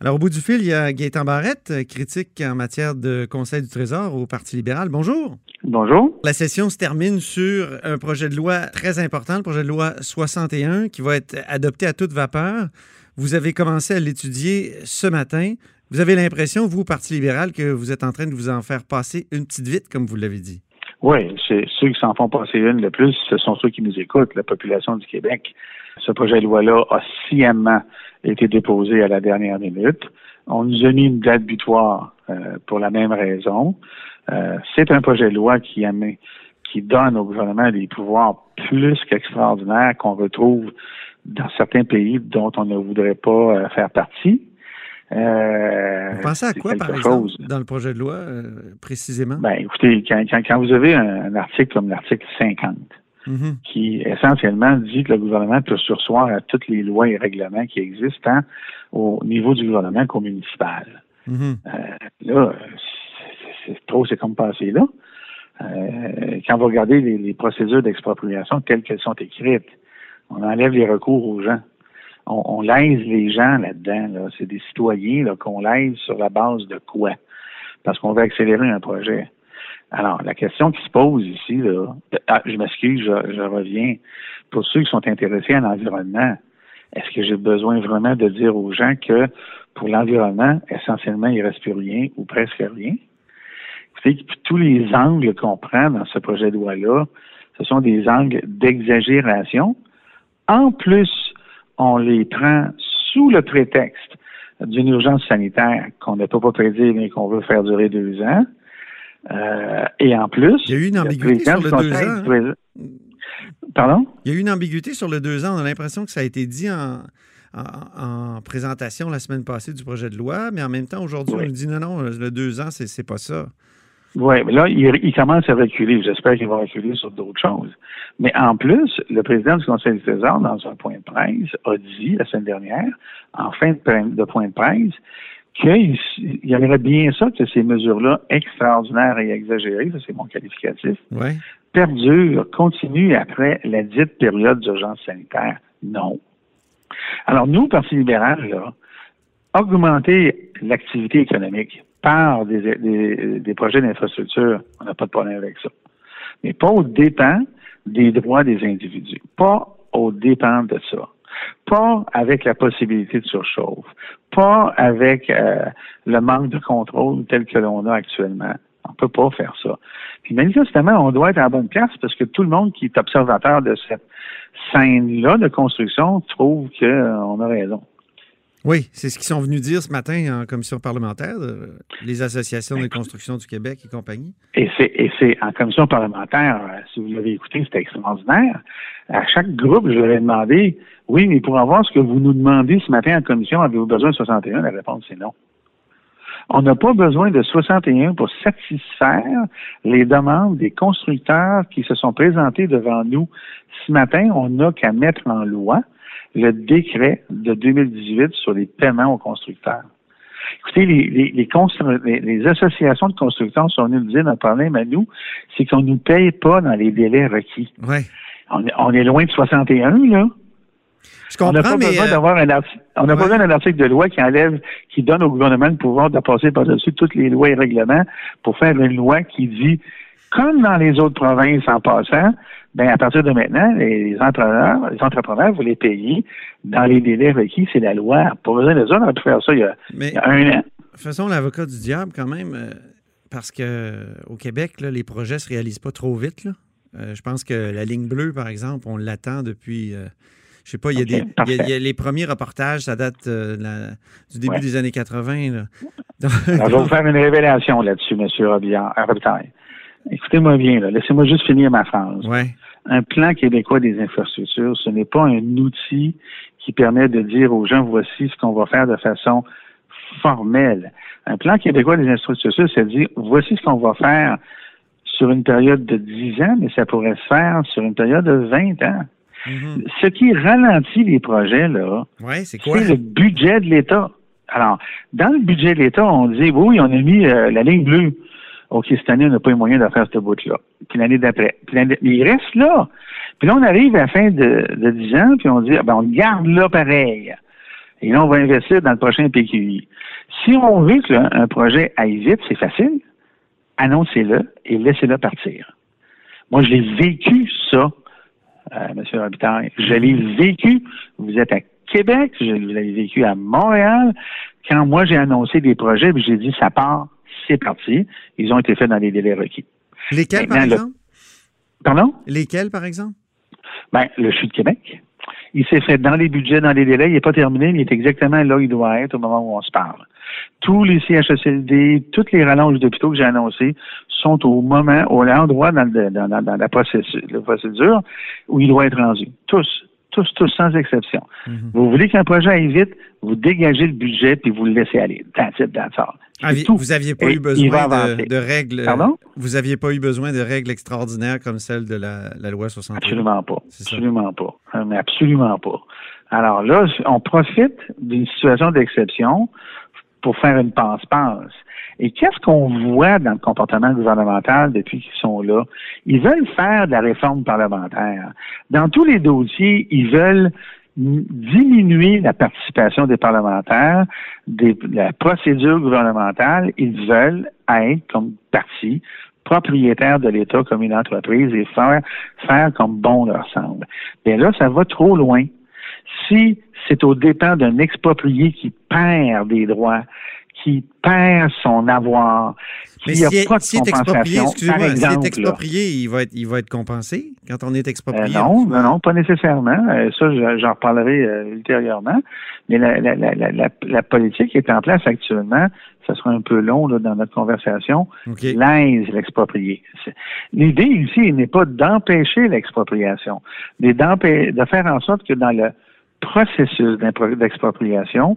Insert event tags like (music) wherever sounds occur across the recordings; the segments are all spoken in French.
Alors, au bout du fil, il y a Gaétan Barrette, critique en matière de Conseil du Trésor au Parti libéral. Bonjour. Bonjour. La session se termine sur un projet de loi très important, le projet de loi 61, qui va être adopté à toute vapeur. Vous avez commencé à l'étudier ce matin. Vous avez l'impression, vous, au Parti libéral, que vous êtes en train de vous en faire passer une petite vite, comme vous l'avez dit. Oui, c'est ceux qui s'en font passer une le plus, ce sont ceux qui nous écoutent, la population du Québec. Ce projet de loi-là a sciemment été déposé à la dernière minute. On nous a mis une date butoir euh, pour la même raison. Euh, c'est un projet de loi qui, qui donne au gouvernement des pouvoirs plus qu'extraordinaires qu'on retrouve dans certains pays dont on ne voudrait pas euh, faire partie. Euh, vous pensez à quoi, par exemple, dans le projet de loi, précisément? Ben, écoutez, quand, vous avez un article comme l'article 50, Mm-hmm. qui essentiellement dit que le gouvernement peut sursoir à toutes les lois et règlements qui existent, tant au niveau du gouvernement qu'au municipal. Mm-hmm. Euh, là, c'est trop, c'est comme passé là. Euh, quand vous regardez les, procédures d'expropriation telles qu'elles sont écrites, on enlève les recours aux gens. On, on lèse les gens là-dedans. Là. C'est des citoyens qu'on lèse sur la base de quoi? Parce qu'on veut accélérer un projet. Alors, la question qui se pose ici, là, ah, je m'excuse, je, reviens. Pour ceux qui sont intéressés à l'environnement, est-ce que j'ai besoin vraiment de dire aux gens que pour l'environnement, essentiellement, il ne reste plus rien ou presque rien? Savez, tous les angles qu'on prend dans ce projet de loi-là, ce sont des angles d'exagération. En plus, on les prend sous le prétexte d'une urgence sanitaire qu'on ne peut pas prédire mais qu'on veut faire durer deux ans. Euh, et en plus, il y a eu une ambiguïté sur le deux ans. Hein? Pardon? Il y a eu une ambiguïté sur le deux ans. On a l'impression que ça a été dit en, en, présentation la semaine passée du projet de loi, mais en même temps, aujourd'hui, on nous dit non, non, le deux ans, c'est pas ça. Oui, mais là, il, commence à reculer. J'espère qu'il va reculer sur d'autres choses. Mais en plus, le président du Conseil du Trésor, dans un point de presse, a dit la semaine dernière, en fin de, de point de presse, qu'il y aimerait bien ça que ces mesures-là, extraordinaires et exagérées, ça c'est mon qualificatif, perdurent, continuent après la dite période d'urgence sanitaire. Non. Alors nous, Parti libéral, là, augmenter l'activité économique par des, des projets d'infrastructure, on n'a pas de problème avec ça. Mais pas au dépens des droits des individus, pas au dépens de ça pas avec la possibilité de surchauffe, pas avec euh, le manque de contrôle tel que l'on a actuellement. On ne peut pas faire ça. Puis manifestement, on doit être en bonne place parce que tout le monde qui est observateur de cette scène-là de construction trouve qu'on euh, a raison. Oui, c'est ce qu'ils sont venus dire ce matin en commission parlementaire, euh, les associations de construction du Québec et compagnie. Et c'est, en commission parlementaire, euh, si vous l'avez écouté, c'était extraordinaire. À chaque groupe, je leur ai demandé, oui, mais pour avoir ce que vous nous demandez ce matin en commission, avez-vous besoin de 61? La réponse c'est non. On n'a pas besoin de 61 pour satisfaire les demandes des constructeurs qui se sont présentés devant nous ce matin. On n'a qu'à mettre en loi le décret de 2018 sur les paiements aux constructeurs. Écoutez, les, associations de constructeurs sont venues nous dire notre problème à nous, c'est qu'on ne nous paye pas dans les délais requis. Ouais. On, est loin de 61, là. Je comprends, on n'a pas besoin euh, d'avoir un article, on n'a pas besoin d'un article de loi qui enlève, qui donne au gouvernement le pouvoir de passer par-dessus toutes les lois et règlements pour faire une loi qui dit, comme dans les autres provinces en passant, ben à partir de maintenant, les entrepreneurs, les entrepreneurs, vous les payez dans les délais requis, c'est la loi. Pour besoin de ça, on a pu faire ça il y a, un an. Faisons l'avocat du diable quand même, euh, parce que au Québec, là, les projets se réalisent pas trop vite. Là. Euh, je pense que la ligne bleue, par exemple, on l'attend depuis. Euh, je sais pas, il y, a des, il, y a, les premiers reportages, ça date du début des années 80. Là. (laughs) je vais vous faire une révélation là-dessus, M. Robillard, Écoutez-moi bien, laissez-moi juste finir ma phrase. Ouais un plan québécois des infrastructures, ce n'est pas un outil qui permet de dire aux gens voici ce qu'on va faire de façon formelle. Un plan québécois des infrastructures, c'est dire voici ce qu'on va faire sur une période de 10 ans, mais ça pourrait se faire sur une période de 20 ans. Mm-hmm. Ce qui ralentit les projets, là, c'est le budget de l'État. Alors, dans le budget de l'État, on dit, oui, on a mis euh, la ligne bleue. OK, cette année, on n'a pas eu moyen de faire ce bout-là. Puis l'année d'après. Puis il reste là. Puis là, on arrive à la fin de, de 10 ans, puis on dit, ah, ben, on garde là pareil. Et là, on va investir dans le prochain PQI. Si on veut qu'un projet aille vite, c'est facile. Annoncez-le et laissez-le partir. Moi, je l'ai vécu, ça, euh, M. Robitaille. Je l'ai vécu. Vous êtes à Québec, je l'ai vécu à Montréal. Quand moi, j'ai annoncé des projets, j'ai dit, ça part, c'est parti. Ils ont été faits dans les délais requis. Lesquels, par exemple? Pardon? Lesquels, par exemple? Ben, le Sud de Québec. Il s'est fait dans les budgets, dans les délais. Il n'est pas terminé, mais il est exactement là où il doit être au moment où on se parle. Tous les CHSLD, toutes les rallonges d'hôpitaux que j'ai annoncées sont au moment, au endroit dans, dans, la procédure, où il doit être rendu. Tous tous, tous, sans exception. Mhm. Vous voulez qu'un projet aille vite, vous dégagez le budget puis vous le laissez aller. That's it, that's all. vous n'aviez pas eu besoin de, règles. Pardon? Vous n'aviez pas eu besoin de règles extraordinaires comme celle de la, loi 60. Absolument pas. Absolument pas. Euh, mais absolument pas. Alors là, on profite d'une situation d'exception pour faire une passe-passe. Et qu'est-ce qu'on voit dans le comportement gouvernemental depuis qu'ils sont là? Ils veulent faire de la réforme parlementaire. Dans tous les dossiers, ils veulent diminuer la participation des parlementaires, la procédure gouvernementale. Ils veulent être comme parti propriétaire de l'État comme une entreprise et faire, faire comme bon leur semble. Mais là, ça va trop loin. Si c'est au dépend d'un exproprié qui perd des droits, qui perd son avoir, qui Mais si, pas de si exproprié, excusez-moi, s'il est exproprié, il va être, il va être compensé quand on est exproprié? Euh, non, non, non, pas nécessairement. Euh, ça, j'en reparlerai euh, ultérieurement. Mais la, la, la, la, politique est en place actuellement. Ça sera un peu long là, dans notre conversation. Okay. L'aise l'exproprié. L'idée ici n'est pas d'empêcher l'expropriation, mais de faire en sorte que dans le processus d'expropriation,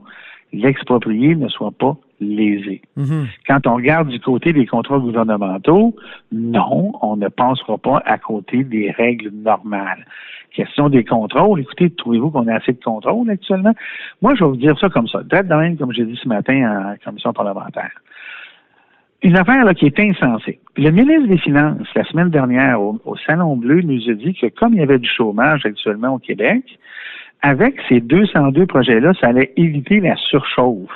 l'exproprié ne soit pas lésé. Mhm. Quand on regarde du côté des contrats gouvernementaux, non, on ne passera pas à côté des règles normales. Question des contrôles, écoutez, trouvez-vous qu'on a assez de contrôles actuellement? Moi, je vais vous dire ça comme ça, peut-être même comme j'ai dit ce matin en commission parlementaire. Une affaire là, qui est insensée. Le ministre des Finances, la semaine dernière, au, au Salon Bleu, nous a dit que comme il y avait du chômage actuellement au Québec, avec ces 202 projets-là, ça allait éviter la surchauffe.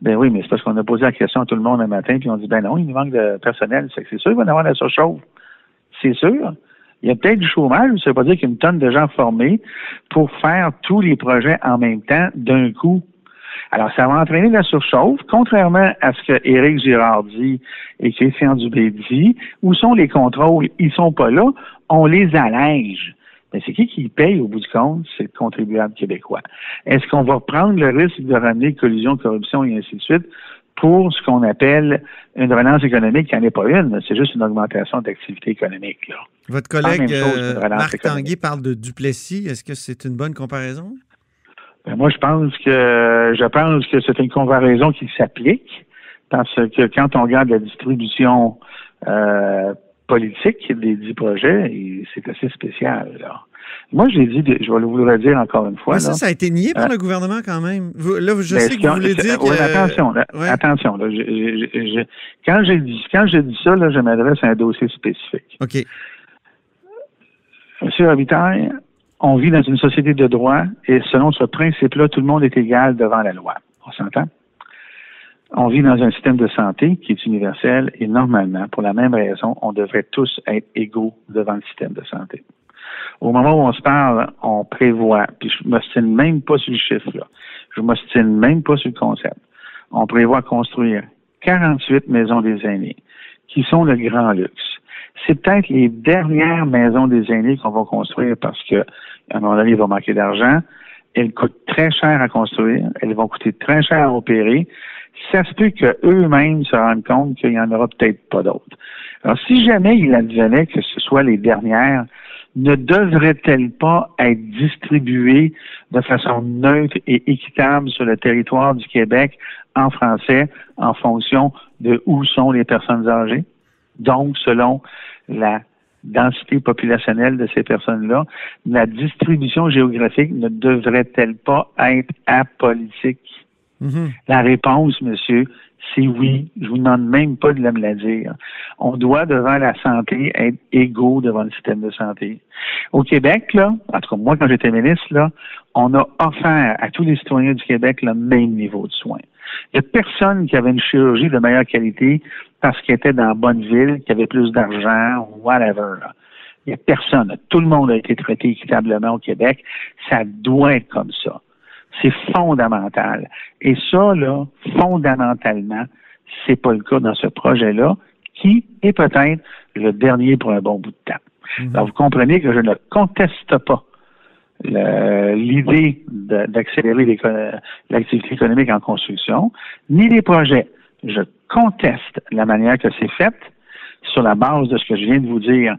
Ben oui, mais c'est parce qu'on a posé la question à tout le monde un matin, puis on dit, ben non, il nous manque de personnel. C'est sûr qu'il va y avoir de la surchauffe. C'est sûr. Il y a peut-être du chômage, ça veut pas dire qu'il y a une tonne de gens formés pour faire tous les projets en même temps d'un coup. Alors, ça va entraîner la surchauffe, contrairement à ce que Éric Girard dit et Christian Dubé dit. Où sont les contrôles? Ils sont pas là. On les allège. Mais c'est qui qui paye au bout du compte? C'est le contribuable québécois? Est-ce qu'on va prendre le risque de ramener collusion, corruption et ainsi de suite pour ce qu'on appelle une relance économique qui n'en est pas une, c'est juste une augmentation d'activité économique. Votre collègue euh, Marc Tanguy parle de Duplessis. Est-ce que c'est une bonne comparaison? Ben, moi, je pense que je pense que c'est une comparaison qui s'applique parce que quand on regarde la distribution euh, politique des dix projets, c'est assez spécial. Moi, j'ai dit, je vais vous le redire encore une fois. ça, ça a été nié par euh, le gouvernement quand même. là, je ben, sais que vous voulez dire que... attention, attention. quand j'ai dit, quand j'ai dit ça, là, je m'adresse à un dossier spécifique. OK. Monsieur Robitaille, on vit dans une société de droit et selon ce principe-là, tout le monde est égal devant la loi. On s'entend? On vit dans un système de santé qui est universel et normalement, pour la même raison, on devrait tous être égaux devant le système de santé. Au moment où on se parle, on prévoit, puis je ne m'ostine même pas sur le chiffre, là. je ne m'ostine même pas sur le concept. On prévoit construire 48 maisons des aînés, qui sont le grand luxe. C'est peut-être les dernières maisons des aînés qu'on va construire parce que, à un moment donné, il va manquer d'argent. Elles coûtent très cher à construire, elles vont coûter très cher à opérer ça se peut qu'eux-mêmes se rendent compte qu'il n'y en aura peut-être pas d'autres. Alors, si jamais il advenait que ce soit les dernières, ne devraient-elles pas être distribuées de façon neutre et équitable sur le territoire du Québec en français en fonction de où sont les personnes âgées? Donc, selon la densité populationnelle de ces personnes-là, la distribution géographique ne devrait-elle pas être apolitique? Mm-hmm. La réponse, monsieur, c'est oui. Je vous demande même pas de me la dire. On doit, devant la santé, être égaux devant le système de santé. Au Québec, là, en tout cas, moi, quand j'étais ministre, là, on a offert à tous les citoyens du Québec le même niveau de soins. Il n'y a personne qui avait une chirurgie de meilleure qualité parce qu'il était dans la bonne ville, qui avait plus d'argent, whatever. Il n'y a personne. Tout le monde a été traité équitablement au Québec. Ça doit être comme ça. C'est fondamental. Et ça, là, fondamentalement, c'est pas le cas dans ce projet-là, qui est peut-être le dernier pour un bon bout de temps. Mhm. Alors, vous comprenez que je ne conteste pas l'idée d'accélérer l'activité économique en construction, ni les projets. Je conteste la manière que c'est fait sur la base de ce que je viens de vous dire.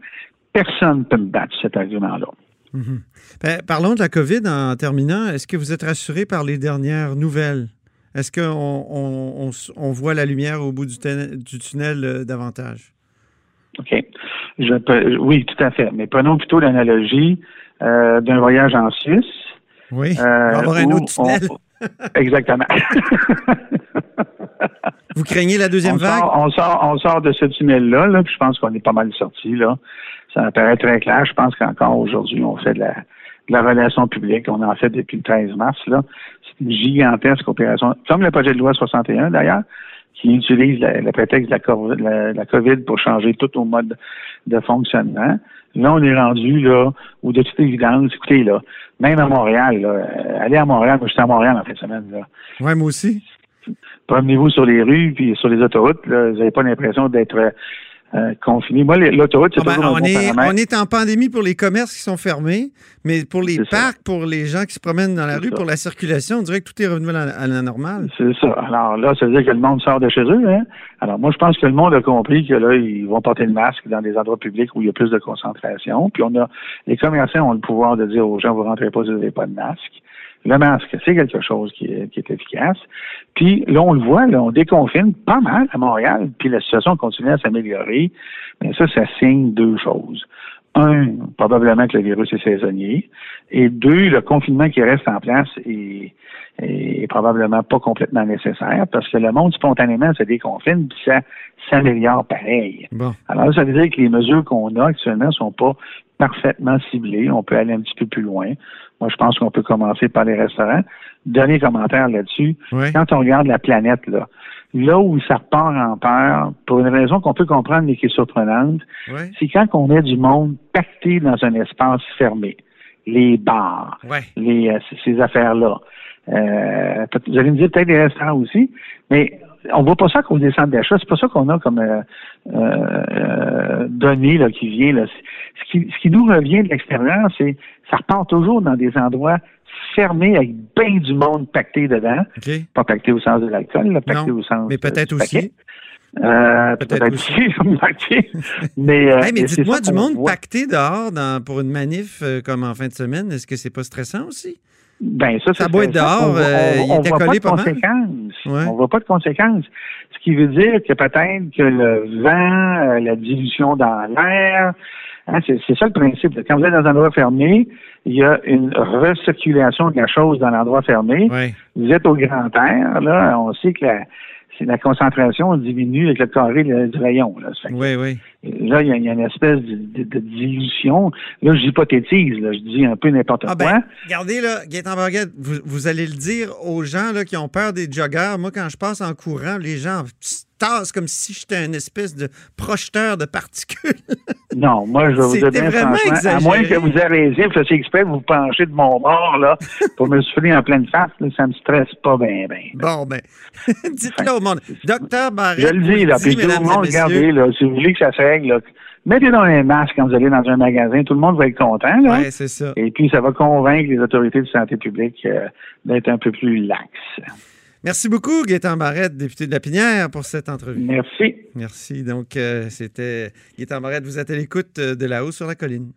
Personne ne peut me battre cet argument-là. Mhm. Ben, parlons de la COVID en terminant. Est-ce que vous êtes rassuré par les dernières nouvelles? Est-ce qu'on on, voit la lumière au bout du, tunnel euh, davantage? OK. Je oui, tout à fait. Mais prenons plutôt l'analogie euh, d'un voyage en Suisse. Oui, euh, avoir un autre tunnel. (laughs) Exactement. Vous craignez la deuxième vague? on, sort, on sort de ce tunnel-là, là, puis je pense qu'on est pas mal sorti. Là. Ça apparaît très clair. Je pense qu'encore aujourd'hui, on fait de la, de la relation publique. On en fait depuis le 13 mars. Là. C'est une gigantesque opération, comme le projet de loi 61 d'ailleurs, qui utilise le prétexte de la, la, COVID pour changer tout au mode de fonctionnement. Là, on est rendu là où de toute évidence, écoutez, là, même à Montréal, là, euh, allez à Montréal, moi j'étais à Montréal en fin de semaine. Là. Ouais, moi aussi. Promenez-vous sur les rues puis sur les autoroutes, là, vous n'avez pas l'impression d'être euh, Moi, l'autoroute, c'est ah ben, on, est, on est en pandémie pour les commerces qui sont fermés, mais pour les parcs, pour les gens qui se promènent dans la rue, pour la circulation, on dirait que tout est revenu à la, normale. C'est ça. Alors là, ça veut dire que le monde sort de chez eux. Hein? Alors moi, je pense que le monde a compris que là, ils vont porter le masque dans des endroits publics où il y a plus de concentration. Puis on a les commerçants ont le pouvoir de dire aux gens, vous rentrez pas si vous n'avez pas de masque. Le masque, c'est quelque chose qui est, qui est, efficace. Puis là, on le voit, là, on déconfine pas mal à Montréal, puis la situation continue à s'améliorer. Mais ça, ça signe deux choses. Un, probablement que le virus est saisonnier. Et deux, le confinement qui reste en place est, est probablement pas complètement nécessaire parce que le monde spontanément se déconfine puis ça s'améliore pareil. Alors ça veut dire que les mesures qu'on a actuellement sont pas parfaitement ciblées. On peut aller un petit peu plus loin. Moi, je pense qu'on peut commencer par les restaurants. Dernier commentaire là-dessus. Quand on regarde la planète, là, là où ça repart en peur, pour une raison qu'on peut comprendre mais qui est surprenante, c'est quand on est du monde pacté dans un espace fermé. Les bars, les, euh, ces affaires-là. Euh, vous allez me dire peut-être les restaurants aussi, mais on voit pas ça qu'on descend d'achat. C'est pas ça qu'on a comme euh, euh, données là, qui vient. Là. Ce, qui, ce qui nous revient de l'extérieur, c'est ça repart toujours dans des endroits fermés avec bien du monde pacté dedans. Pas pacté au sens de l'alcool, pacté au sens Mais peut-être aussi. Euh, peut-être aussi, (laughs) mais, euh, mais dites-moi, du monde pacté dehors dans, pour une manif euh, comme en fin de semaine, est-ce que c'est pas stressant aussi? Ben ça, ça doit être dehors, il était voit collé pas de conséquences. On voit pas de conséquences. Ce qui veut dire que peut-être que le vent, la dilution dans l'air, hein, c'est ça le principe. Quand vous êtes dans un endroit fermé, il y a une recirculation de la chose dans l'endroit fermé. Vous êtes au grand air, là, on sait que la, la concentration diminue avec le carré du rayon. Là. oui, oui. Là, il y, a, une espèce de, de, dilution. Là, j'hypothétise, là, je dis un peu n'importe ah, ben, quoi. regardez, là, Gaëtan Baguette, vous, vous, allez le dire aux gens là, qui ont peur des joggers. Moi, quand je passe en courant, les gens tassent comme si j'étais une espèce de projeteur de particules. (laughs) non, moi, je vais vous dire vraiment exagéré. à moins que vous arrêtiez, vous fassiez exprès, vous vous penchez de mon bord, là, (laughs) pour me souffler en pleine face, là, ça me stresse pas bien, bien. Bon, ben, (laughs) dites-le au monde. Docteur Barrett. Je le dis, là, puis tout le monde, regardez, là, si vous voulez que ça se mettez dans un masque quand vous allez dans un magasin. Tout le monde va être content. Oui, c'est ça. Et puis, ça va convaincre les autorités de santé publique euh, d'être un peu plus laxes. Merci beaucoup, Gaétan Barrette, député de la Pinière, pour cette entrevue. Merci. Merci. Donc, euh, c'était Gaétan Barrette. Vous êtes à l'écoute de La Haut sur la Colline.